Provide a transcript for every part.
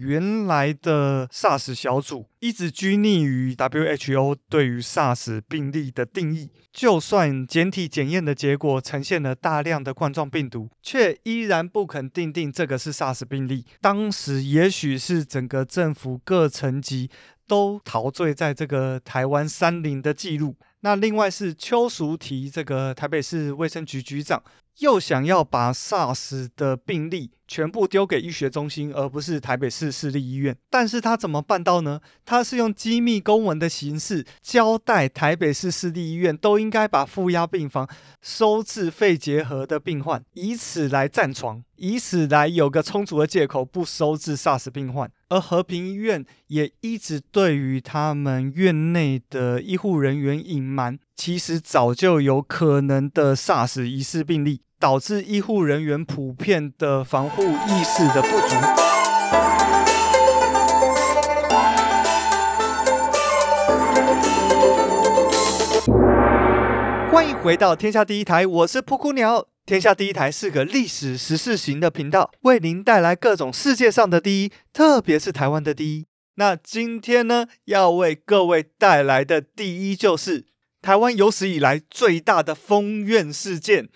原来的 SARS 小组一直拘泥于 WHO 对于 SARS 病例的定义，就算简体检验的结果呈现了大量的冠状病毒，却依然不肯定定这个是 SARS 病例。当时也许是整个政府各层级都陶醉在这个台湾三零的记录。那另外是邱淑媞这个台北市卫生局局长。又想要把 SARS 的病例全部丢给医学中心，而不是台北市市立医院。但是他怎么办到呢？他是用机密公文的形式交代台北市市立医院都应该把负压病房收治肺结核的病患，以此来占床，以此来有个充足的借口不收治 SARS 病患。而和平医院也一直对于他们院内的医护人员隐瞒，其实早就有可能的 SARS 疑似病例。导致医护人员普遍的防护意识的不足。欢迎回到天下第一台，我是噗噗鸟。天下第一台是个历史时事型的频道，为您带来各种世界上的第一，特别是台湾的第一。那今天呢，要为各位带来的第一就是台湾有史以来最大的封院事件。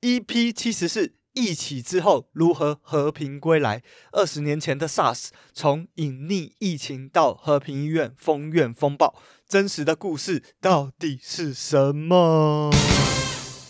EP 七十四疫起之后如何和平归来？二十年前的 SARS 从隐匿疫情到和平医院封院风暴，真实的故事到底是什么？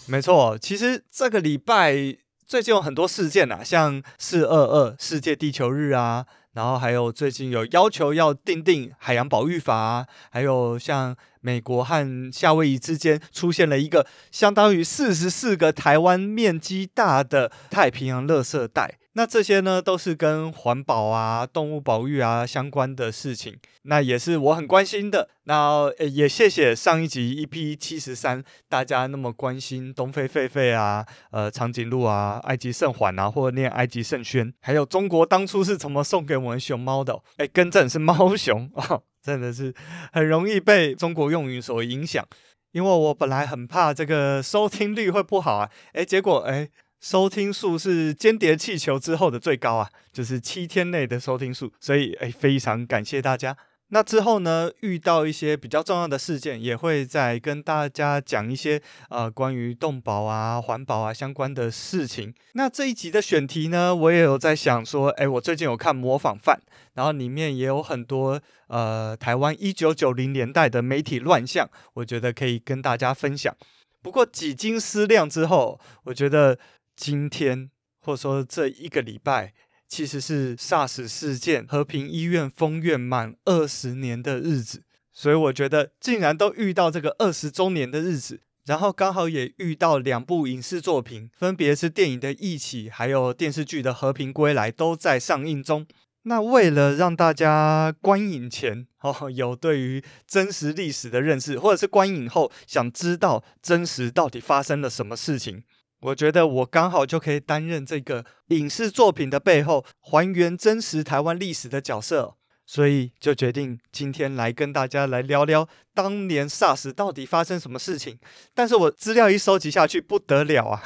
没错，其实这个礼拜最近有很多事件啊，像四二二世界地球日啊，然后还有最近有要求要订定海洋保育法啊，还有像。美国和夏威夷之间出现了一个相当于四十四个台湾面积大的太平洋垃圾带，那这些呢都是跟环保啊、动物保育啊相关的事情，那也是我很关心的。那也谢谢上一集 EP 七十三，大家那么关心东非狒狒啊、呃长颈鹿啊、埃及圣环啊，或者念埃及圣轩，还有中国当初是怎么送给我们熊猫的？哎，更正是猫熊啊。真的是很容易被中国用语所影响，因为我本来很怕这个收听率会不好啊，诶，结果诶，收听数是间谍气球之后的最高啊，就是七天内的收听数，所以诶，非常感谢大家。那之后呢，遇到一些比较重要的事件，也会再跟大家讲一些呃关于动保啊、环保啊相关的事情。那这一集的选题呢，我也有在想说，诶，我最近有看《模仿犯》，然后里面也有很多呃台湾一九九零年代的媒体乱象，我觉得可以跟大家分享。不过几经思量之后，我觉得今天或者说这一个礼拜。其实是 SARS 事件和平医院封院满二十年的日子，所以我觉得竟然都遇到这个二十周年的日子，然后刚好也遇到两部影视作品，分别是电影的《疫起》还有电视剧的《和平归来》都在上映中。那为了让大家观影前哦有对于真实历史的认识，或者是观影后想知道真实到底发生了什么事情。我觉得我刚好就可以担任这个影视作品的背后还原真实台湾历史的角色，所以就决定今天来跟大家来聊聊当年 SARS 到底发生什么事情。但是我资料一收集下去不得了啊，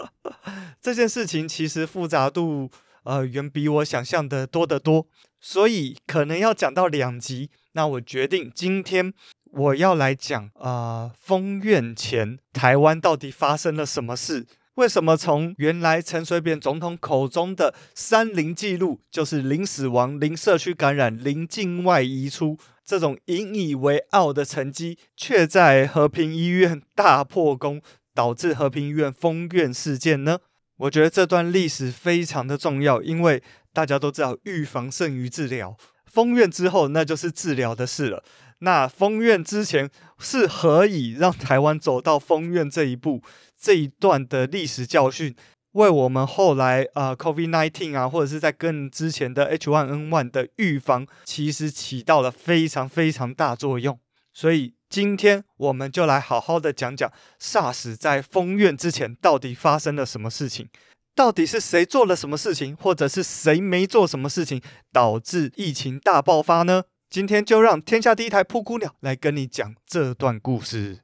这件事情其实复杂度呃远比我想象的多得多，所以可能要讲到两集。那我决定今天。我要来讲啊、封院前台湾到底发生了什么事？为什么从原来陈水扁总统口中的“三零”记录，就是零死亡、零社区感染、零境外移出这种引以为傲的成绩，却在和平医院大破功，导致和平医院封院事件呢？我觉得这段历史非常的重要，因为大家都知道预防胜于治疗，封院之后那就是治疗的事了。那封院之前是何以让台湾走到封院这一步？这一段的历史教训，为我们后来啊、呃、COVID-19 啊，或者是在更之前的 H1N1 的预防，其实起到了非常非常大作用。所以今天我们就来好好的讲讲 SARS 在封院之前到底发生了什么事情，到底是谁做了什么事情，或者是谁没做什么事情，导致疫情大爆发呢？今天就让天下第一台噗噗鸟来跟你讲这段故事。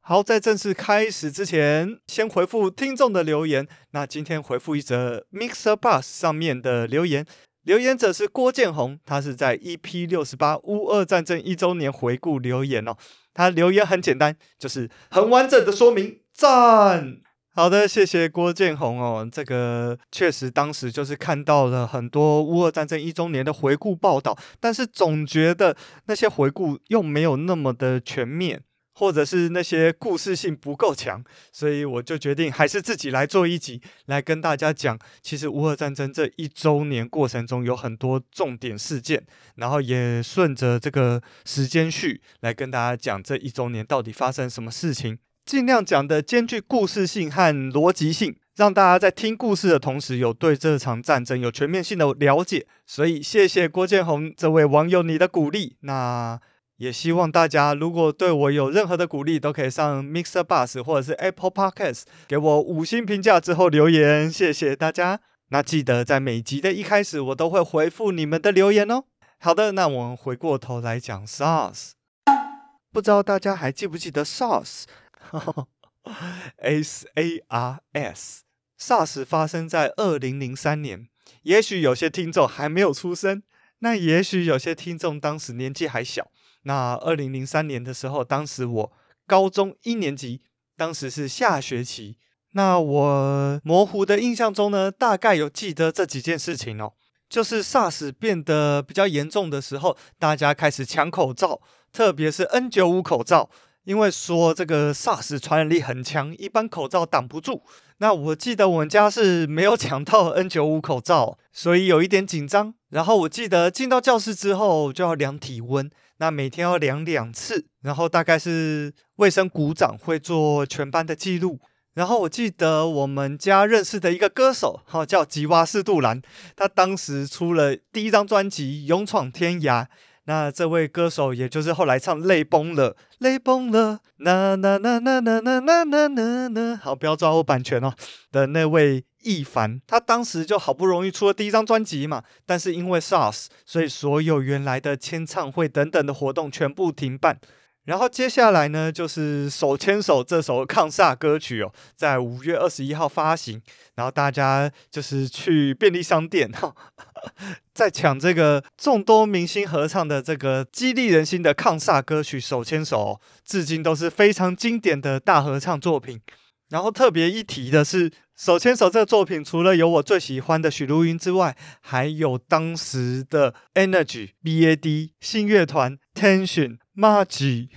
好，在正式开始之前，先回复听众的留言。那今天回复一则 Mixer Bus 上面的留言，留言者是郭建宏，他是在 EP 六十八乌俄战争一周年回顾留言哦。他留言很简单，就是很完整的说明，赞。好的，谢谢郭建宏哦。这个确实当时就是看到了很多乌俄战争一周年的回顾报道，但是总觉得那些回顾又没有那么的全面，或者是那些故事性不够强，所以我就决定还是自己来做一集，来跟大家讲，其实乌俄战争这一周年过程中有很多重点事件，然后也顺着这个时间序来跟大家讲这一周年到底发生什么事情。尽量讲的兼具故事性和逻辑性，让大家在听故事的同时，有对这场战争有全面性的了解。所以，谢谢郭建宏这位网友你的鼓励。那也希望大家如果对我有任何的鼓励，都可以上 Mixer Bus 或者是 Apple Podcast 给我五星评价之后留言。谢谢大家。那记得在每集的一开始，我都会回复你们的留言哦。好的，那我们回过头来讲 SARS。不知道大家还记不记得 SARS？S A R S，SARS 发生在二零零三年。也许有些听众还没有出生，那也许有些听众当时年纪还小。那二零零三年的时候，当时我高中一年级，当时是下学期。那我模糊的印象中呢，大概有记得这几件事情哦，就是 SARS 变得比较严重的时候，大家开始抢口罩，特别是 N 九五口罩。因为说这个 SARS 传染力很强，一般口罩挡不住。那我记得我们家是没有抢到 N95 口罩，所以有一点紧张。然后我记得进到教室之后就要量体温，那每天要量两次。然后大概是卫生股长会做全班的记录。然后我记得我们家认识的一个歌手，哈，叫吉娃斯杜兰，他当时出了第一张专辑《勇闯天涯》。那这位歌手，也就是后来唱《泪崩了》，泪崩了，那那那那那那那那那那，好，不要抓我版权哦。的那位易凡，他当时就好不容易出了第一张专辑嘛，但是因为 SARS，所以所有原来的签唱会等等的活动全部停办。然后接下来呢，就是《手牵手》这首抗煞歌曲哦，在五月二十一号发行，然后大家就是去便利商店哈。在抢这个众多明星合唱的这个激励人心的抗煞歌曲《手牵手》，至今都是非常经典的大合唱作品。然后特别一提的是，《手牵手》这个作品除了有我最喜欢的许茹芸之外，还有当时的 Energy、BAD、新乐团、Tension、Margie、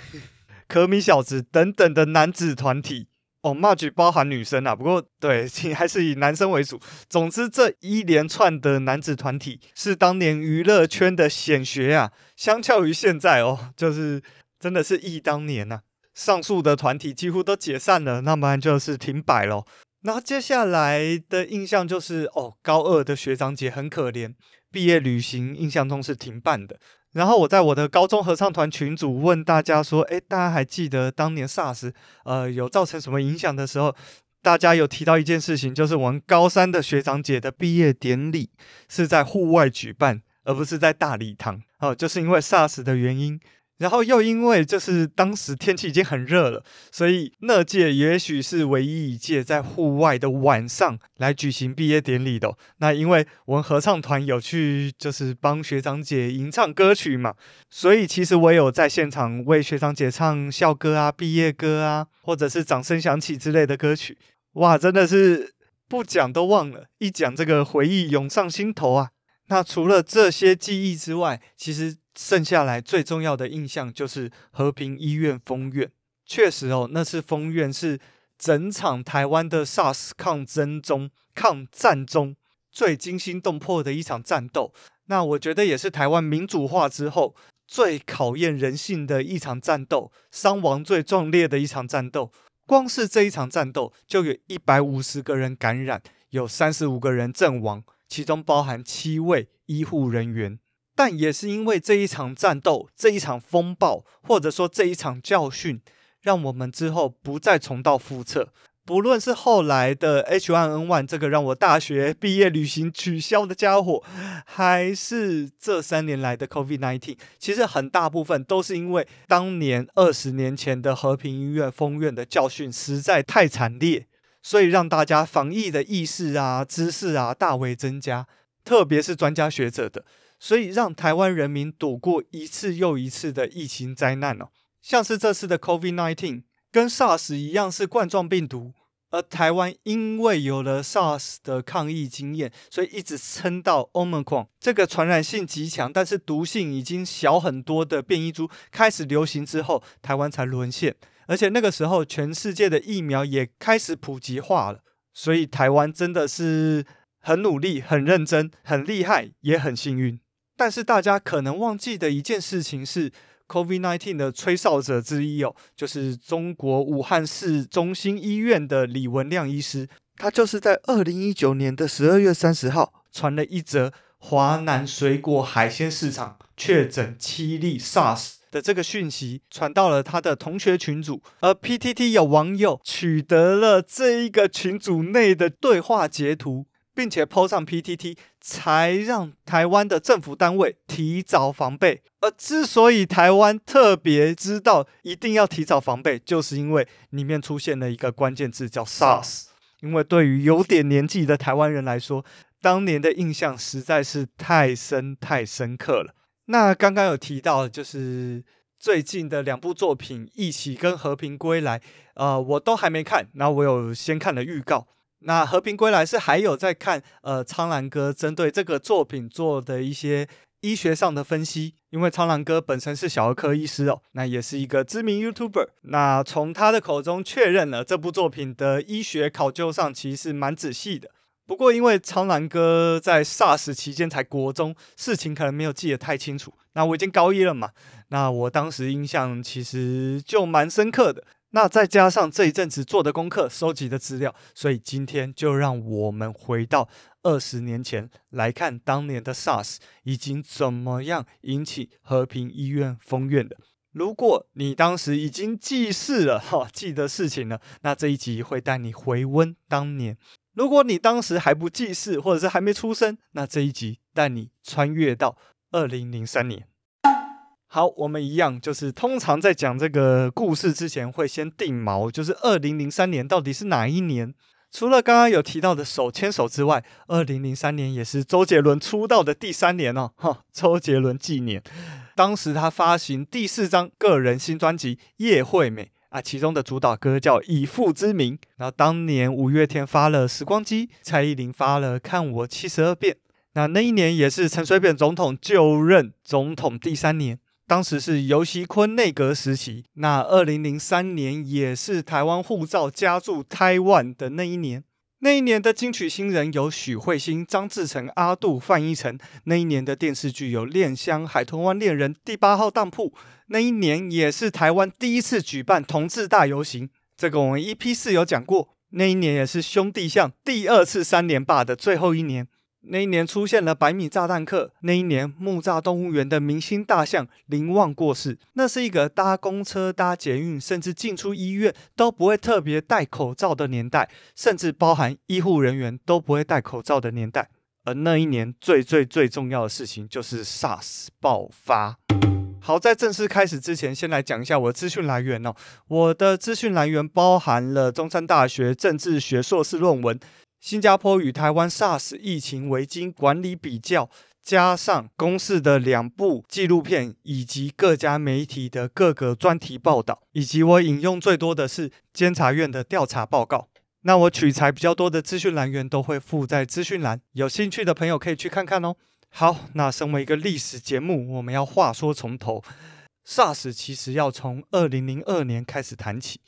可米小子等等的男子团体。哦，Margie 包含女生啊，不过对，还是以男生为主。总之，这一连串的男子团体是当年娱乐圈的显学啊。相较于现在哦，就是真的是忆当年呐、啊。上述的团体几乎都解散了，那么就是停摆咯。那接下来的印象就是，哦，高二的学长姐很可怜，毕业旅行印象中是停办的。然后我在我的高中合唱团群组问大家说：“诶，大家还记得当年 SARS 呃有造成什么影响的时候？大家有提到一件事情，就是我们高三的学长姐的毕业典礼是在户外举办，而不是在大礼堂。哦，就是因为 SARS 的原因。”然后又因为就是当时天气已经很热了，所以那届也许是唯一一届在户外的晚上来举行毕业典礼的。那因为我们合唱团有去就是帮学长姐吟唱歌曲嘛，所以其实我有在现场为学长姐唱校歌啊、毕业歌啊，或者是掌声响起之类的歌曲。哇，真的是不讲都忘了，一讲这个回忆涌上心头啊。那除了这些记忆之外，其实。剩下来最重要的印象就是和平医院封院。确实哦，那次封院是整场台湾的 SARS 抗争中、抗战中最惊心动魄的一场战斗。那我觉得也是台湾民主化之后最考验人性的一场战斗，伤亡最壮烈的一场战斗。光是这一场战斗，就有一百五十个人感染，有三十五个人阵亡，其中包含七位医护人员。但也是因为这一场战斗、这一场风暴，或者说这一场教训，让我们之后不再重蹈覆辙。不论是后来的 H1N1 这个让我大学毕业旅行取消的家伙，还是这三年来的 COVID-19，其实很大部分都是因为当年二十年前的和平医院封院的教训实在太惨烈，所以让大家防疫的意识啊、知识啊大为增加。特别是专家学者的，所以让台湾人民躲过一次又一次的疫情灾难哦。像是这次的 COVID-19，跟 SARS 一样是冠状病毒。而台湾因为有了 SARS 的抗疫经验，所以一直撑到 Omicron 这个传染性极强，但是毒性已经小很多的变异株开始流行之后，台湾才沦陷。而且那个时候，全世界的疫苗也开始普及化了，所以台湾真的是很努力、很认真、很厉害，也很幸运。但是大家可能忘记的一件事情是。COVID-19 的吹哨者之一哦，就是中国武汉市中心医院的李文亮医师，他就是在二零一九年的十二月三十号传了一则华南水果海鲜市场确诊七例 SARS 的这个讯息，传到了他的同学群组，而 PTT 有网友取得了这一个群组内的对话截图。并且 PO 上 PTT，才让台湾的政府单位提早防备。而之所以台湾特别知道一定要提早防备，就是因为里面出现了一个关键字叫 SARS。因为对于有点年纪的台湾人来说，当年的印象实在是太深太深刻了。那刚刚有提到，就是最近的两部作品《一起》跟《和平归来》，呃，我都还没看，那我有先看了预告。那《和平归来》是还有在看，呃，苍兰哥针对这个作品做的一些医学上的分析，因为苍兰哥本身是小儿科医师哦，那也是一个知名 YouTuber。那从他的口中确认了这部作品的医学考究上其实是蛮仔细的。不过因为苍兰哥在 SARS 期间才国中，事情可能没有记得太清楚。那我已经高一了嘛，那我当时印象其实就蛮深刻的。那再加上这一阵子做的功课、收集的资料，所以今天就让我们回到二十年前来看当年的 SARS 已经怎么样引起和平医院封院的。如果你当时已经记事了哈，记得事情了，那这一集会带你回温当年；如果你当时还不记事，或者是还没出生，那这一集带你穿越到二零零三年。好，我们一样，就是通常在讲这个故事之前，会先定锚，就是二零零三年到底是哪一年？除了刚刚有提到的手牵手之外，二零零三年也是周杰伦出道的第三年哦，哈，周杰伦纪念。当时他发行第四张个人新专辑《叶惠美》啊，其中的主打歌叫《以父之名》。然后当年五月天发了《时光机》，蔡依林发了《看我七十二变》。那那一年也是陈水扁总统就任总统第三年。当时是游锡堃内阁时期，那二零零三年也是台湾护照加注台湾的那一年。那一年的金曲新人有许慧欣、张志成、阿杜、范逸臣。那一年的电视剧有《恋香》《海豚湾恋人》《第八号当铺》。那一年也是台湾第一次举办同志大游行，这个我们 EP 四有讲过。那一年也是兄弟象第二次三连霸的最后一年。那一年出现了百米炸弹客。那一年木栅动物园的明星大象林旺过世。那是一个搭公车、搭捷运，甚至进出医院都不会特别戴口罩的年代，甚至包含医护人员都不会戴口罩的年代。而那一年最最最重要的事情就是 SARS 爆发。好，在正式开始之前，先来讲一下我的资讯来源哦。我的资讯来源包含了中山大学政治学硕士论文。新加坡与台湾 SARS 疫情危机管理比较，加上公视的两部纪录片，以及各家媒体的各个专题报道，以及我引用最多的是监察院的调查报告。那我取材比较多的资讯来源都会附在资讯栏，有兴趣的朋友可以去看看哦。好，那身为一个历史节目，我们要话说从头，SARS 其实要从二零零二年开始谈起。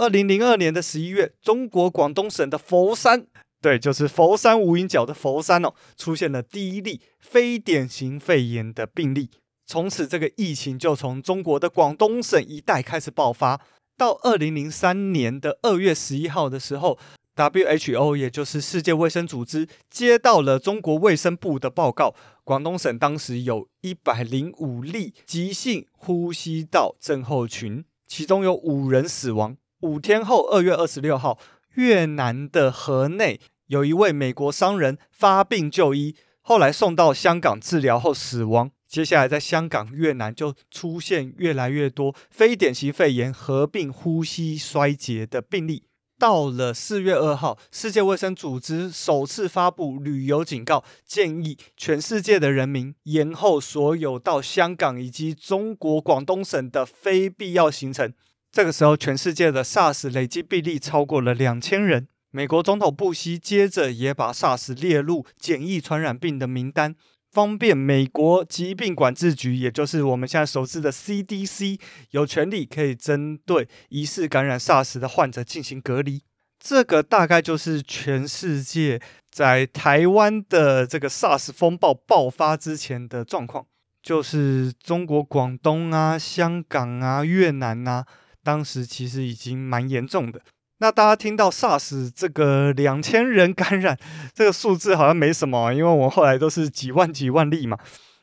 二零零二年的十一月，中国广东省的佛山，对，就是佛山无影脚的佛山哦，出现了第一例非典型肺炎的病例。从此，这个疫情就从中国的广东省一带开始爆发。到二零零三年的二月十一号的时候，WHO 也就是世界卫生组织接到了中国卫生部的报告，广东省当时有一百零五例急性呼吸道症候群，其中有五人死亡。五天后，二月二十六号，越南的河内有一位美国商人发病就医，后来送到香港治疗后死亡。接下来，在香港、越南就出现越来越多非典型肺炎合并呼吸衰竭的病例。到了四月二号，世界卫生组织首次发布旅游警告，建议全世界的人民延后所有到香港以及中国广东省的非必要行程。这个时候，全世界的 SARS 累计病例超过了两千人。美国总统布希接着也把 SARS 列入简易传染病的名单。方便美国疾病管制局，也就是我们现在熟知的 CDC，有权利可以针对疑似感染 SARS 的患者进行隔离。这个大概就是全世界在台湾的这个 SARS 风暴爆发之前的状况，就是中国广东啊、香港啊、越南啊，当时其实已经蛮严重的。那大家听到 SARS 这个两千人感染这个数字好像没什么，因为我后来都是几万几万例嘛。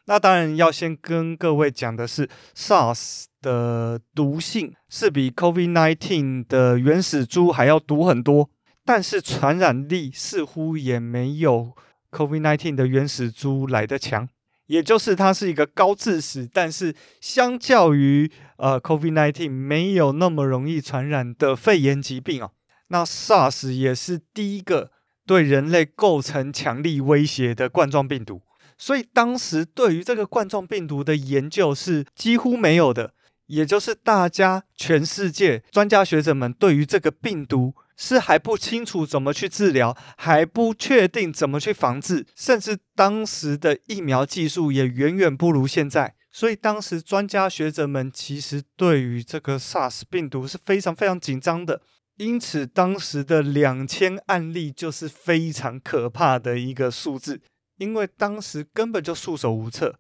那当然要先跟各位讲的是，SARS 的毒性是比 COVID-19 的原始株还要毒很多，但是传染力似乎也没有 COVID-19 的原始株来得强。也就是它是一个高致死，但是相较于呃 COVID-19 没有那么容易传染的肺炎疾病哦。那 SARS 也是第一个对人类构成强力威胁的冠状病毒，所以当时对于这个冠状病毒的研究是几乎没有的，也就是大家全世界专家学者们对于这个病毒。是还不清楚怎么去治疗，还不确定怎么去防治，甚至当时的疫苗技术也远远不如现在。所以当时专家学者们其实对于这个 SARS 病毒是非常非常紧张的。因此，当时的两千案例就是非常可怕的一个数字，因为当时根本就束手无策。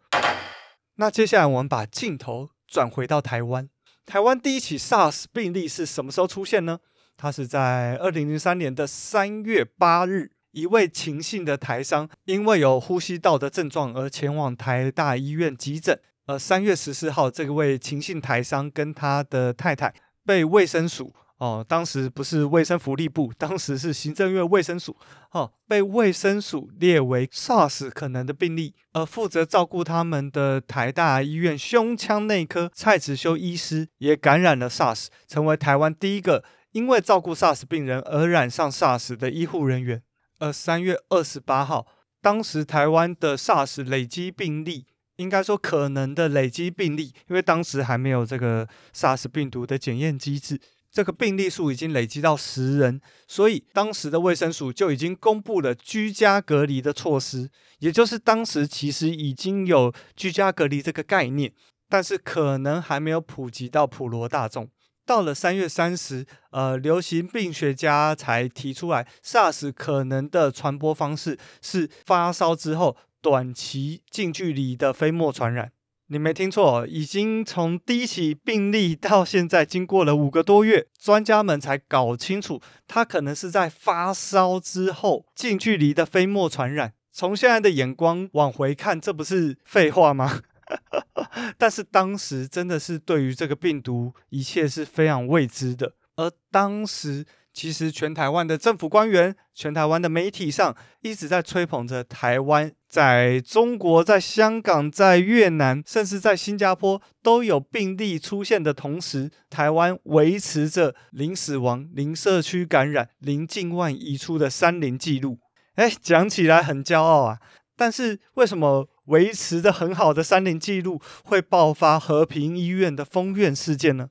那接下来我们把镜头转回到台湾，台湾第一起 SARS 病例是什么时候出现呢？他是在二零零三年的三月八日，一位秦姓的台商因为有呼吸道的症状而前往台大医院急诊。而三月十四号，这位秦姓台商跟他的太太被卫生署哦，当时不是卫生福利部，当时是行政院卫生署哦，被卫生署列为 SARS 可能的病例。而负责照顾他们的台大医院胸腔内科蔡子修医师也感染了 SARS，成为台湾第一个。因为照顾 SARS 病人而染上 SARS 的医护人员，而三月二十八号，当时台湾的 SARS 累积病例，应该说可能的累积病例，因为当时还没有这个 SARS 病毒的检验机制，这个病例数已经累积到十人，所以当时的卫生署就已经公布了居家隔离的措施，也就是当时其实已经有居家隔离这个概念，但是可能还没有普及到普罗大众。到了三月三十，呃，流行病学家才提出来，SARS 可能的传播方式是发烧之后短期近距离的飞沫传染。你没听错，已经从第一起病例到现在，经过了五个多月，专家们才搞清楚，它可能是在发烧之后近距离的飞沫传染。从现在的眼光往回看，这不是废话吗？但是当时真的是对于这个病毒，一切是非常未知的。而当时其实全台湾的政府官员、全台湾的媒体上一直在吹捧着台湾在中国、在香港、在越南，甚至在新加坡都有病例出现的同时，台湾维持着零死亡、零社区感染、零境外移出的三零记录。哎，讲起来很骄傲啊！但是为什么？维持着很好的三零记录，会爆发和平医院的封院事件呢？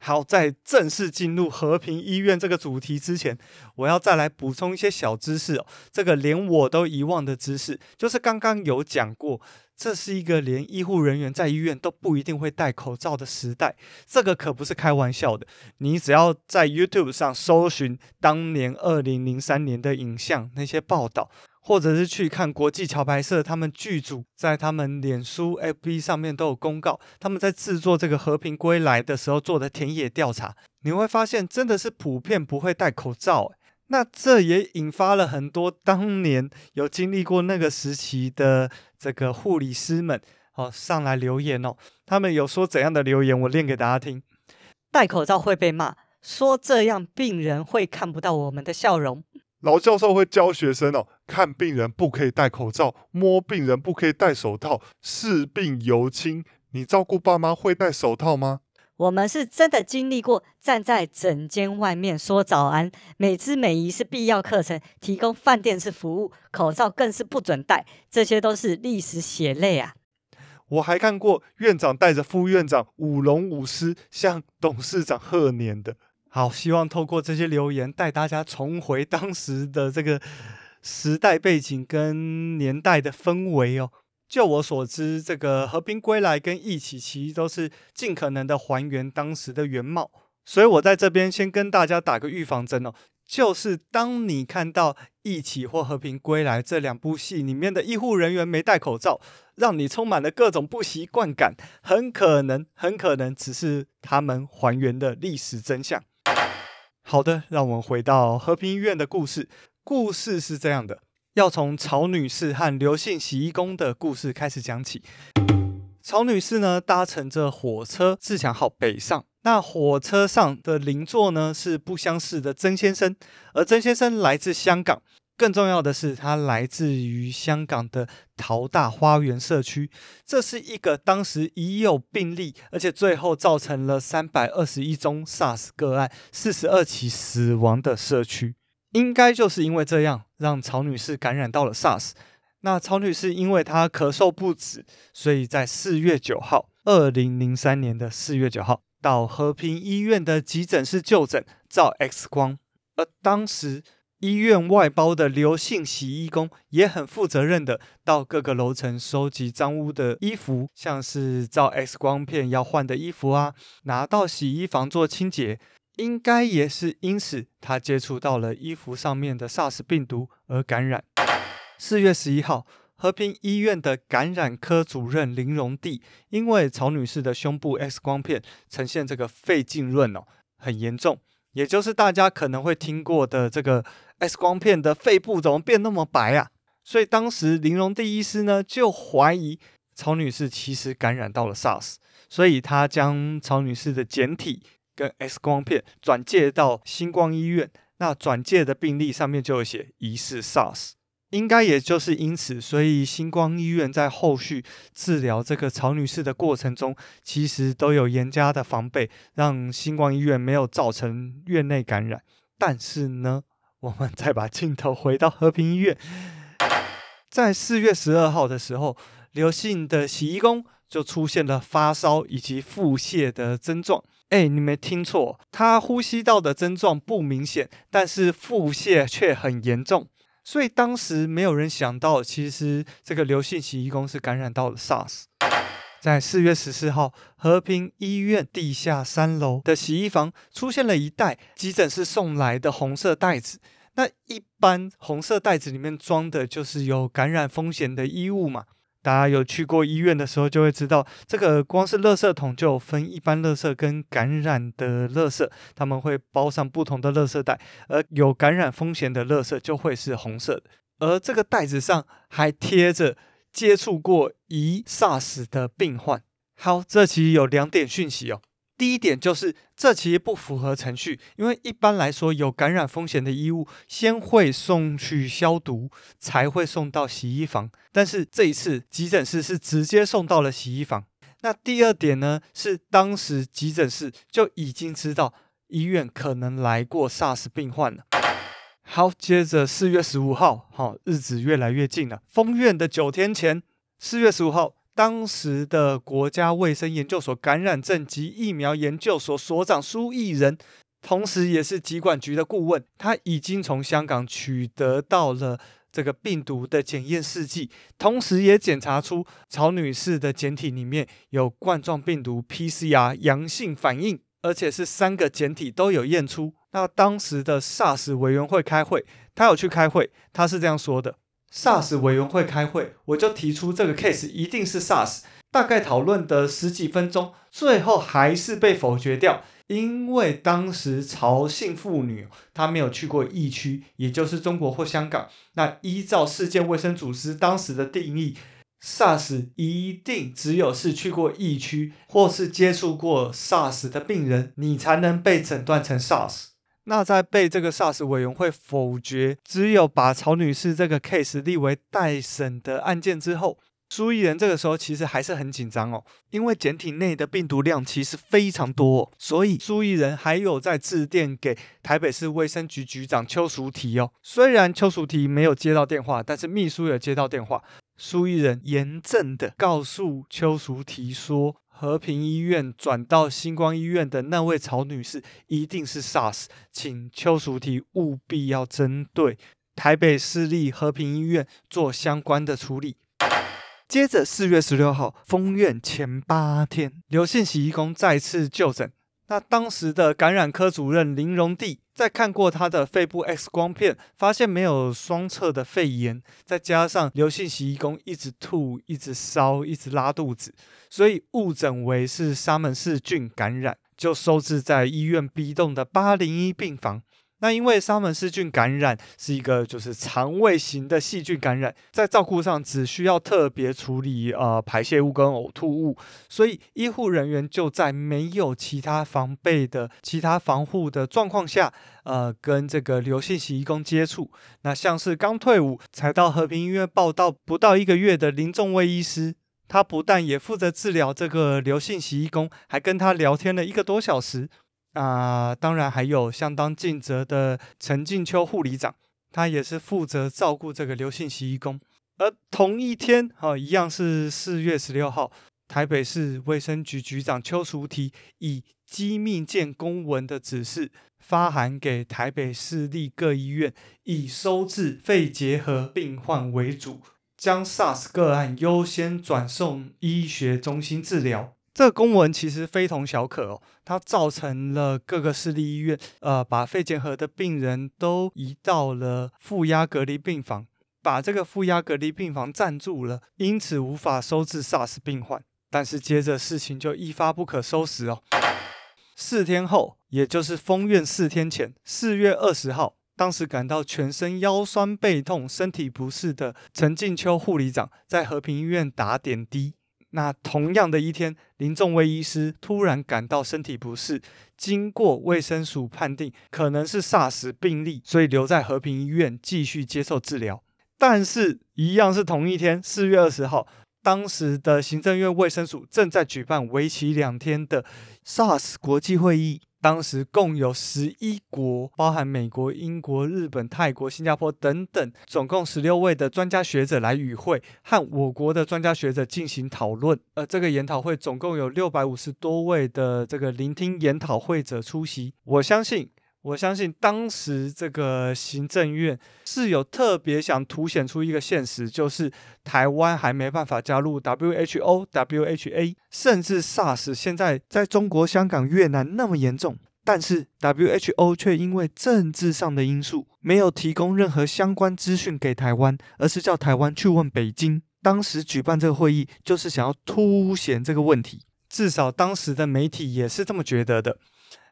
好，在正式进入和平医院这个主题之前，我要再来补充一些小知识哦。这个连我都遗忘的知识，就是刚刚有讲过，这是一个连医护人员在医院都不一定会戴口罩的时代。这个可不是开玩笑的。你只要在 YouTube 上搜寻当年二零零三年的影像，那些报道。或者是去看国际桥牌社，他们剧组在他们脸书 FB 上面都有公告，他们在制作这个《和平归来》的时候做的田野调查，你会发现真的是普遍不会戴口罩。那这也引发了很多当年有经历过那个时期的这个护理师们哦上来留言哦，他们有说怎样的留言，我念给大家听：戴口罩会被骂，说这样病人会看不到我们的笑容。老教授会教学生哦，看病人不可以戴口罩，摸病人不可以戴手套，视病由亲。你照顾爸妈会戴手套吗？我们是真的经历过站在诊间外面说早安，美姿美仪是必要课程，提供饭店式服务，口罩更是不准戴，这些都是历史血泪啊！我还看过院长带着副院长舞龙舞狮向董事长贺年的。好，希望透过这些留言带大家重回当时的这个时代背景跟年代的氛围哦。就我所知，这个《和平归来》跟《一起》其实都是尽可能的还原当时的原貌，所以我在这边先跟大家打个预防针哦，就是当你看到《一起》或《和平归来》这两部戏里面的医护人员没戴口罩，让你充满了各种不习惯感，很可能，很可能只是他们还原的历史真相。好的，让我们回到和平医院的故事，故事是这样的。要从曹女士和刘姓洗衣工的故事开始讲起。曹女士呢，搭乘着火车自强号北上，那火车上的邻座呢是不相识的曾先生，而曾先生来自香港，更重要的是它来自于香港的淘大花园社区，这是一个当时已有病例，而且最后造成了三百二十一宗 SARS 个案、四十二起死亡的社区。应该就是因为这样，让曹女士感染到了 SARS。那曹女士因为她咳嗽不止，所以在四月九号，二零零三年的四月九号，到和平医院的急诊室就诊，照 X 光。而当时医院外包的刘姓洗衣工也很负责任的，到各个楼层收集脏污的衣服，像是照 X 光片要换的衣服啊，拿到洗衣房做清洁。应该也是因此，他接触到了衣服上面的 SARS 病毒而感染。四月十一号，和平医院的感染科主任林荣娣，因为曹女士的胸部 X 光片呈现这个肺浸润哦，很严重，也就是大家可能会听过的这个 X 光片的肺部怎么变那么白啊？所以当时林荣第医师呢就怀疑曹女士其实感染到了 SARS，所以他将曹女士的检体。跟 X 光片转介到新光医院，那转介的病历上面就有写疑似 SARS，应该也就是因此，所以星光医院在后续治疗这个曹女士的过程中，其实都有严加的防备，让星光医院没有造成院内感染。但是呢，我们再把镜头回到和平医院，在四月十二号的时候，刘姓的洗衣工就出现了发烧以及腹泻的症状。哎，你没听错，他呼吸道的症状不明显，但是腹泻却很严重，所以当时没有人想到，其实这个刘姓洗衣工是感染到了 SARS。在四月十四号，和平医院地下三楼的洗衣房出现了一袋急诊室送来的红色袋子，那一般红色袋子里面装的就是有感染风险的衣物嘛。大家有去过医院的时候，就会知道，这个光是垃圾桶就有分一般垃圾跟感染的垃圾，他们会包上不同的垃圾袋，而有感染风险的垃圾就会是红色的，而这个袋子上还贴着接触过疑 SARS 的病患。好，这其实有两点讯息哦。第一点就是，这其实不符合程序，因为一般来说，有感染风险的衣物先会送去消毒，才会送到洗衣房。但是这一次急诊室是直接送到了洗衣房。那第二点呢，是当时急诊室就已经知道医院可能来过 SARS 病患了。好，接着四月十五号，好，日子越来越近了，封院的九天前，四月十五号。当时的国家卫生研究所感染症及疫苗研究所所长苏益仁，同时也是疾管局的顾问，他已经从香港取得到了这个病毒的检验试剂，同时也检查出曹女士的检体里面有冠状病毒 PCR 阳性反应，而且是三个检体都有验出。那当时的 SARS 委员会开会，他有去开会，他是这样说的。SARS 委员会开会，我就提出这个 case 一定是 SARS。大概讨论的十几分钟，最后还是被否决掉，因为当时曹姓妇女她没有去过疫区，也就是中国或香港。那依照世界卫生组织当时的定义，SARS 一定只有是去过疫区或是接触过 SARS 的病人，你才能被诊断成 SARS。那在被这个 SARS 委员会否决，只有把曹女士这个 case 立为待审的案件之后，苏伊人这个时候其实还是很紧张哦，因为检体内的病毒量其实非常多，所以苏伊人还有在致电给台北市卫生局局长邱淑媞哦。虽然邱淑媞没有接到电话，但是秘书有接到电话。苏伊人严正的告诉邱淑媞说，和平医院转到星光医院的那位曹女士一定是 SARS，请邱淑媞务必要针对台北市立和平医院做相关的处理。接着，四月十六号封院前八天，刘姓洗衣工再次就诊。那当时的感染科主任林荣弟在看过他的肺部 X 光片，发现没有双侧的肺炎，再加上刘姓洗衣工一直吐、一直烧、一直拉肚子，所以误诊为是沙门氏菌感染，就收治在医院 B 栋的八零一病房。那因为沙门氏菌感染是一个就是肠胃型的细菌感染，在照顾上只需要特别处理呃排泄物跟呕吐物，所以医护人员就在没有其他防备的其他防护的状况下，呃跟这个刘姓洗衣工接触。那像是刚退伍才到和平医院报到不到一个月的林仲威医师，他不但也负责治疗这个刘姓洗衣工，还跟他聊天了一个多小时。啊、当然还有相当尽责的陈静秋护理长，他也是负责照顾这个刘姓洗衣工。而同一天，哈、哦，一样是四月十六号，台北市卫生局局长邱淑媞以机密件公文的指示，发函给台北市立各医院，以收治肺结核病患为主，将 SARS 个案优先转送医学中心治疗。这个公文其实非同小可哦，它造成了各个市立医院，呃，把肺结核的病人都移到了负压隔离病房，把这个负压隔离病房占住了，因此无法收治 SARS 病患。但是接着事情就一发不可收拾哦。四天后，也就是封院四天前，四月二十号，当时感到全身腰酸背痛、身体不适的陈静秋护理长在和平医院打点滴。那同样的一天，林仲威医师突然感到身体不适，经过卫生署判定可能是 SARS 病例，所以留在和平医院继续接受治疗。但是，一样是同一天，四月二十号，当时的行政院卫生署正在举办为期两天的 SARS 国际会议。当时共有十一国，包含美国、英国、日本、泰国、新加坡等等，总共十六位的专家学者来与会，和我国的专家学者进行讨论。而，这个研讨会总共有六百五十多位的这个聆听研讨会者出席。我相信。我相信当时这个行政院是有特别想凸显出一个现实，就是台湾还没办法加入 WHO、WHA，甚至 SARS 现在在中国香港、越南那么严重，但是 WHO 却因为政治上的因素，没有提供任何相关资讯给台湾，而是叫台湾去问北京。当时举办这个会议，就是想要凸显这个问题，至少当时的媒体也是这么觉得的。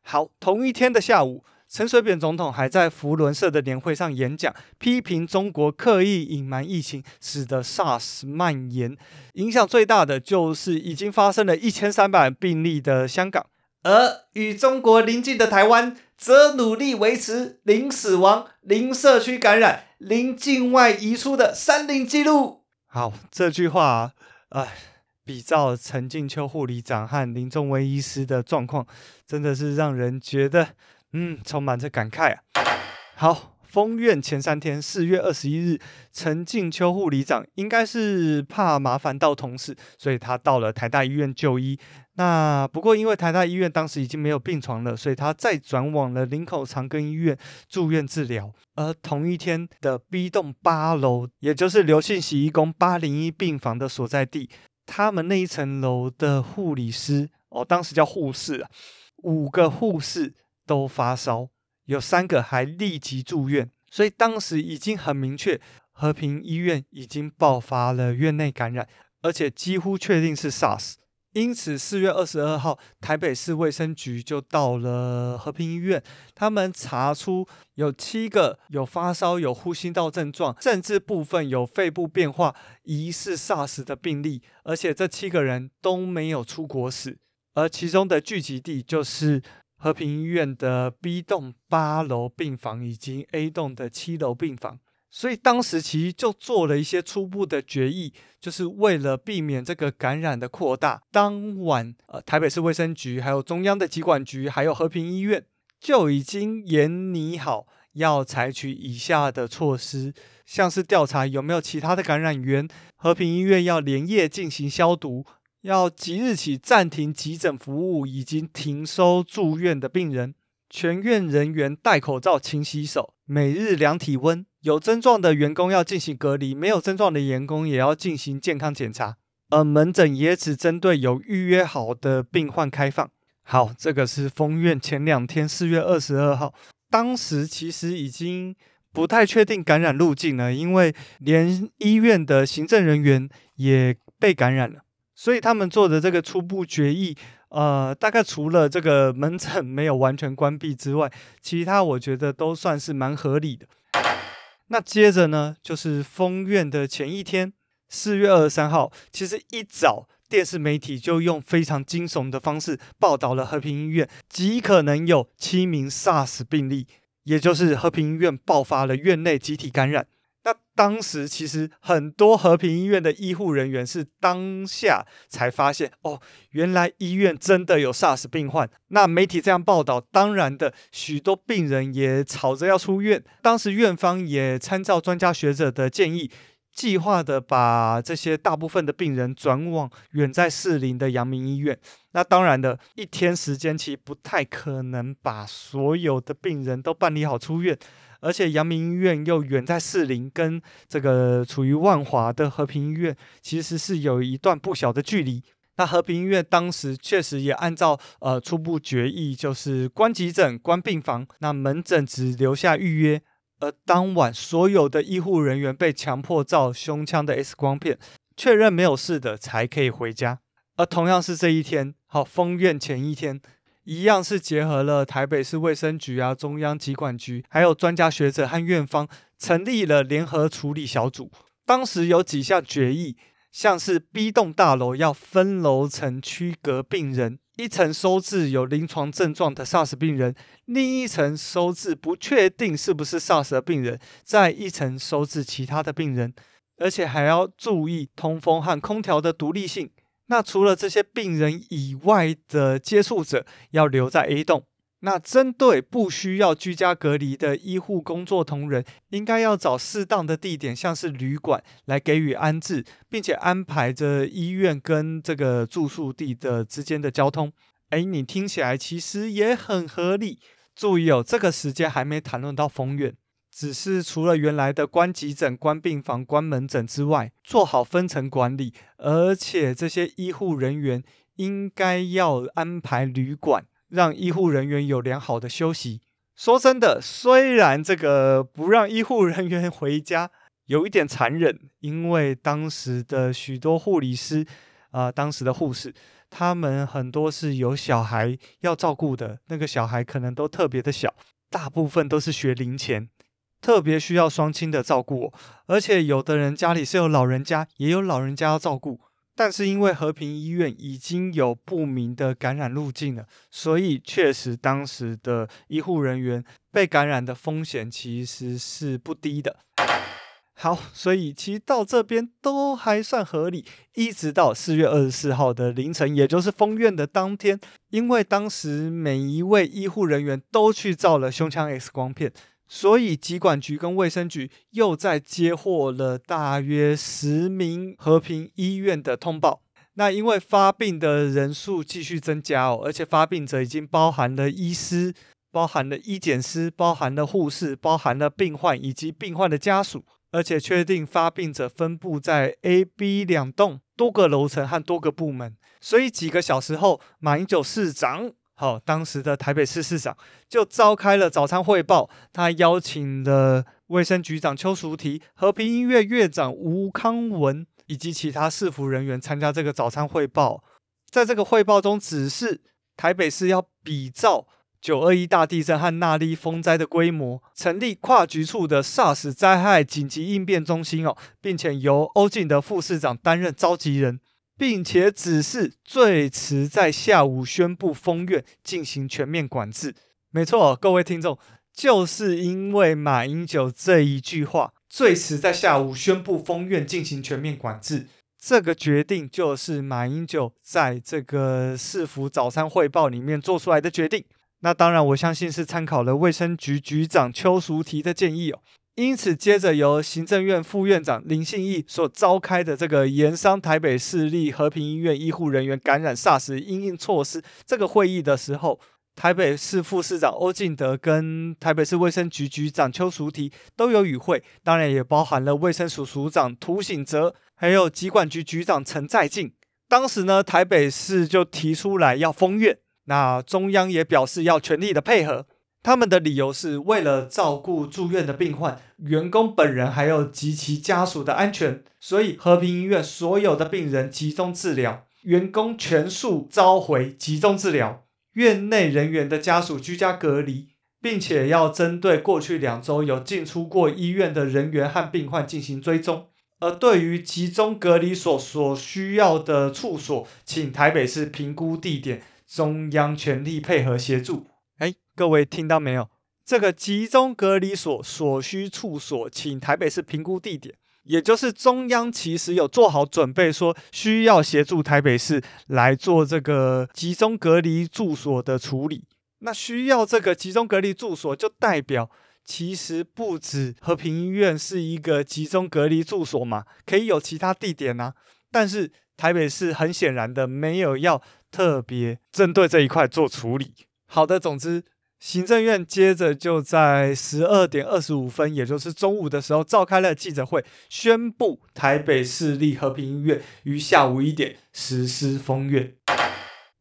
好，同一天的下午。陈水扁总统还在福伦社的年会上演讲，批评中国刻意隐瞒疫情，使得 SARS 蔓延。影响最大的就是已经发生了一千三百病例的香港，而与中国邻近的台湾则努力维持零死亡、零社区感染、零境外移出的三零记录。好，这句话，哎，比照陈静秋护理长和林仲威医师的状况，真的是让人觉得。嗯，充满着感慨啊。好，封院前三天，四月二十一日，陈静秋护理长应该是怕麻烦到同事，所以他到了台大医院就医。那不过因为台大医院当时已经没有病床了，所以他再转往了林口长庚医院住院治疗。而同一天的 B 栋八楼，也就是刘姓洗衣工八零一病房的所在地，他们那一层楼的护理师，哦，当时叫护士啊，五个护士。都发烧，有三个还立即住院，所以当时已经很明确，和平医院已经爆发了院内感染，而且几乎确定是 SARS。因此，四月二十二号，台北市卫生局就到了和平医院，他们查出有七个有发烧、有呼吸道症状，甚至部分有肺部变化，疑似 SARS 的病例，而且这七个人都没有出国史，而其中的聚集地就是。和平医院的 B 栋八楼病房以及 A 栋的七楼病房，所以当时其实就做了一些初步的决议，就是为了避免这个感染的扩大。当晚，呃，台北市卫生局、还有中央的疾管局、还有和平医院就已经研拟好要采取以下的措施，像是调查有没有其他的感染源，和平医院要连夜进行消毒，要即日起暂停急诊服务，已经停收住院的病人。全院人员戴口罩、勤洗手，每日量体温。有症状的员工要进行隔离，没有症状的员工也要进行健康检查。而门诊也只针对有预约好的病患开放。好，这个是封院前两天，四月二十二号。当时其实已经不太确定感染路径了，因为连医院的行政人员也被感染了，所以他们做的这个初步决议。呃，大概除了这个门诊没有完全关闭之外，其他我觉得都算是蛮合理的。那接着呢，就是封院的前一天，四月二十三号，其实一早电视媒体就用非常惊悚的方式报道了和平医院极可能有七名 SARS 病例，也就是和平医院爆发了院内集体感染。当时其实很多和平医院的医护人员是当下才发现，哦，原来医院真的有 SARS 病患。那媒体这样报道，当然的，许多病人也吵着要出院。当时院方也参照专家学者的建议，计划的把这些大部分的病人转往远在士林的阳明医院。那当然的，一天时间其实不太可能把所有的病人都办理好出院。而且阳明医院又远在士林，跟这个处于万华的和平医院其实是有一段不小的距离。那和平医院当时确实也按照呃初步决议，就是关急诊、关病房，那门诊只留下预约。而当晚所有的医护人员被强迫照胸腔的 X 光片，确认没有事的才可以回家。而同样是这一天，好，封院前一天。一样是结合了台北市卫生局啊、中央疾管局，还有专家学者和院方，成立了联合处理小组。当时有几项决议，像是 B 栋大楼要分楼层区隔病人，一层收治有临床症状的 SARS 病人，另一层收治不确定是不是 SARS 的病人，再一层收治其他的病人，而且还要注意通风和空调的独立性。那除了这些病人以外的接触者要留在 A 栋，那针对不需要居家隔离的医护工作同仁，应该要找适当的地点，像是旅馆来给予安置，并且安排着医院跟这个住宿地的之间的交通。哎，你听起来其实也很合理。注意哦，这个时间还没谈论到封院。只是除了原来的关急诊、关病房、关门诊之外，做好分层管理，而且这些医护人员应该要安排旅馆，让医护人员有良好的休息。说真的，虽然这个不让医护人员回家有一点残忍，因为当时的许多护理师啊、当时的护士，他们很多是有小孩要照顾的，那个小孩可能都特别的小，大部分都是学龄前。特别需要双亲的照顾，而且有的人家里是有老人家，也有老人家要照顾。但是因为和平医院已经有不明的感染路径了，所以确实当时的医护人员被感染的风险其实是不低的。好，所以其实到这边都还算合理。一直到四月二十四号的凌晨，也就是封院的当天，因为当时每一位医护人员都去照了胸腔 X 光片。所以，疾管局跟卫生局又再接获了大约十名和平医院的通报。那因为发病的人数继续增加哦，而且发病者已经包含了医师、包含了医检师、包含了护士、包含了病患以及病患的家属，而且确定发病者分布在 A、B 两栋多个楼层和多个部门。所以几个小时后，马英九市长。好，当时的台北市市长就召开了早餐汇报，他邀请了卫生局长邱淑媞、和平医院院长吴康文以及其他市府人员参加这个早餐汇报。在这个汇报中，指示台北市要比照九二一大地震和纳莉风灾的规模，成立跨局处的 SARS 灾害紧急应变中心哦，并且由欧进德副市长担任召集人。并且指示最迟在下午宣布封院，进行全面管制。没错，各位听众，就是因为马英九这一句话，最迟在下午宣布封院进行全面管制。这个决定就是马英九在这个市府早餐汇报里面做出来的决定。那当然，我相信是参考了卫生局局长邱淑媞的建议哦。因此，接着由行政院副院长林信义所召开的这个盐商台北市立和平医院医护人员感染 SARS 应应措施这个会议的时候，台北市副市长欧进德跟台北市卫生局局长邱淑媞都有与会，当然也包含了卫生署署长涂醒哲，还有疾管局局长陈在进。当时呢，台北市就提出来要封院，那中央也表示要全力的配合。他们的理由是为了照顾住院的病患、员工本人还有及其家属的安全，所以和平医院所有的病人集中治疗，员工全数召回集中治疗，院内人员的家属居家隔离，并且要针对过去两周有进出过医院的人员和病患进行追踪。而对于集中隔离所所需要的处所，请台北市评估地点，中央全力配合协助。各位听到没有？这个集中隔离所所需处所，请台北市评估地点，也就是中央其实有做好准备，说需要协助台北市来做这个集中隔离住所的处理。那需要这个集中隔离住所，就代表其实不止和平医院是一个集中隔离住所嘛，可以有其他地点啊。但是台北市很显然的没有要特别针对这一块做处理。好的，总之，行政院接着就在十二点二十五分，也就是中午的时候，召开了记者会，宣布台北市立和平医院于下午一点实施封院。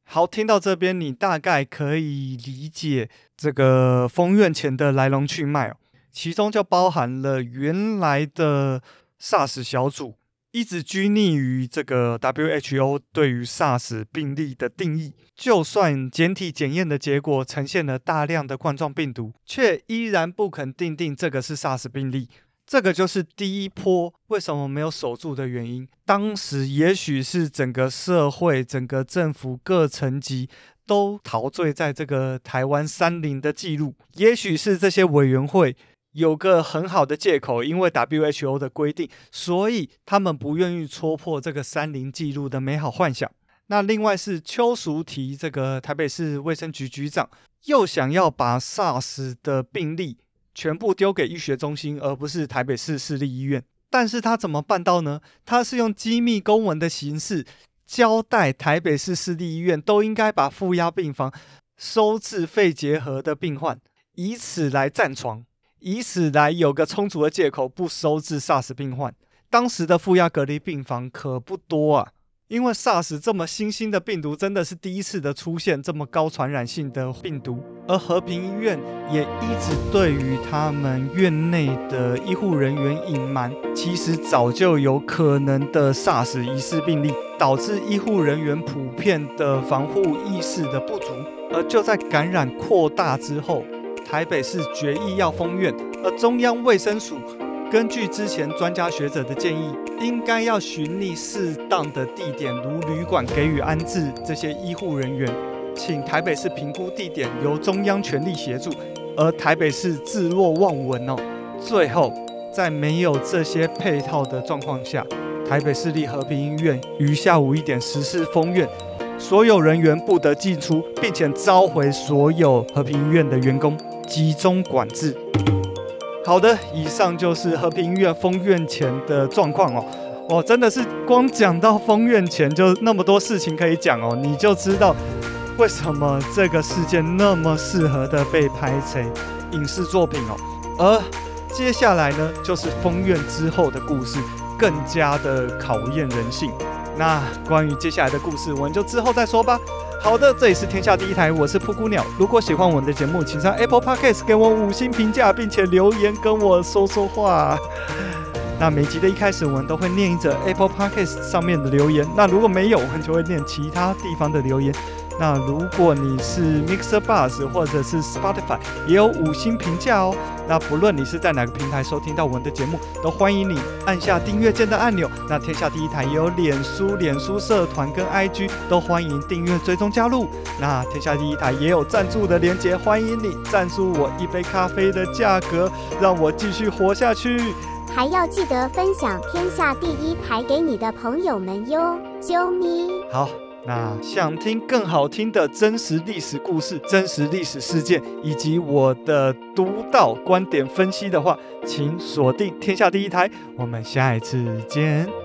好，听到这边，你大概可以理解这个封院前的来龙去脉哦，其中就包含了原来的 SARS 小组。一直拘泥于这个 WHO 对于 SARS 病例的定义，就算检体检验的结果呈现了大量的冠状病毒，却依然不肯定定这个是 SARS 病例。这个就是第一波为什么没有守住的原因。当时也许是整个社会、整个政府各层级都陶醉在这个台湾三零的记录，也许是这些委员会。有个很好的借口，因为 WHO 的规定，所以他们不愿意戳破这个三零记录的美好幻想。那另外是邱淑媞这个台北市卫生局局长，又想要把 SARS 的病例全部丢给医学中心，而不是台北市市立医院。但是他怎么办到呢？他是用机密公文的形式交代台北市市立医院都应该把负压病房收治肺结核的病患，以此来占床。以此来有个充足的借口，不收治 SARS 病患。当时的负压隔离病房可不多啊，因为 SARS 这么新兴的病毒真的是第一次的出现这么高传染性的病毒，而和平医院也一直对于他们院内的医护人员隐瞒，其实早就有可能的 SARS 疑似病例，导致医护人员普遍的防护意识的不足，而就在感染扩大之后。台北市决议要封院，而中央卫生署根据之前专家学者的建议，应该要寻觅适当的地点，如旅馆给予安置这些医护人员，请台北市评估地点，由中央全力协助。而台北市置若罔闻哦，最后在没有这些配套的状况下，台北市立和平医院于下午一点实施封院。所有人员不得进出，并且召回所有和平医院的员工，集中管制。好的，以上就是和平医院封院前的状况哦。哦，真的是光讲到封院前就那么多事情可以讲哦，你就知道为什么这个事件那么适合的被拍成影视作品哦。而接下来呢，就是封院之后的故事，更加的考验人性。那关于接下来的故事，我们就之后再说吧。好的，这里是天下第一台，我是扑谷鸟。如果喜欢我们的节目，请上 Apple Podcast 给我五星评价，并且留言跟我说说话。那每集的一开始，我们都会念一则 Apple Podcast 上面的留言。那如果没有，我们就会念其他地方的留言。那如果你是 Mixer Bus 或者是 Spotify，也有五星评价哦。那不论你是在哪个平台收听到我们的节目，都欢迎你按下订阅键的按钮。那天下第一台也有脸书、脸书社团跟 IG，都欢迎订阅追踪加入。那天下第一台也有赞助的连接，欢迎你赞助我一杯咖啡的价格，让我继续活下去。还要记得分享天下第一台给你的朋友们哟，啾咪。好。那想听更好听的真实历史故事、真实历史事件，以及我的独到观点分析的话，请锁定天下第一台。我们下一次见。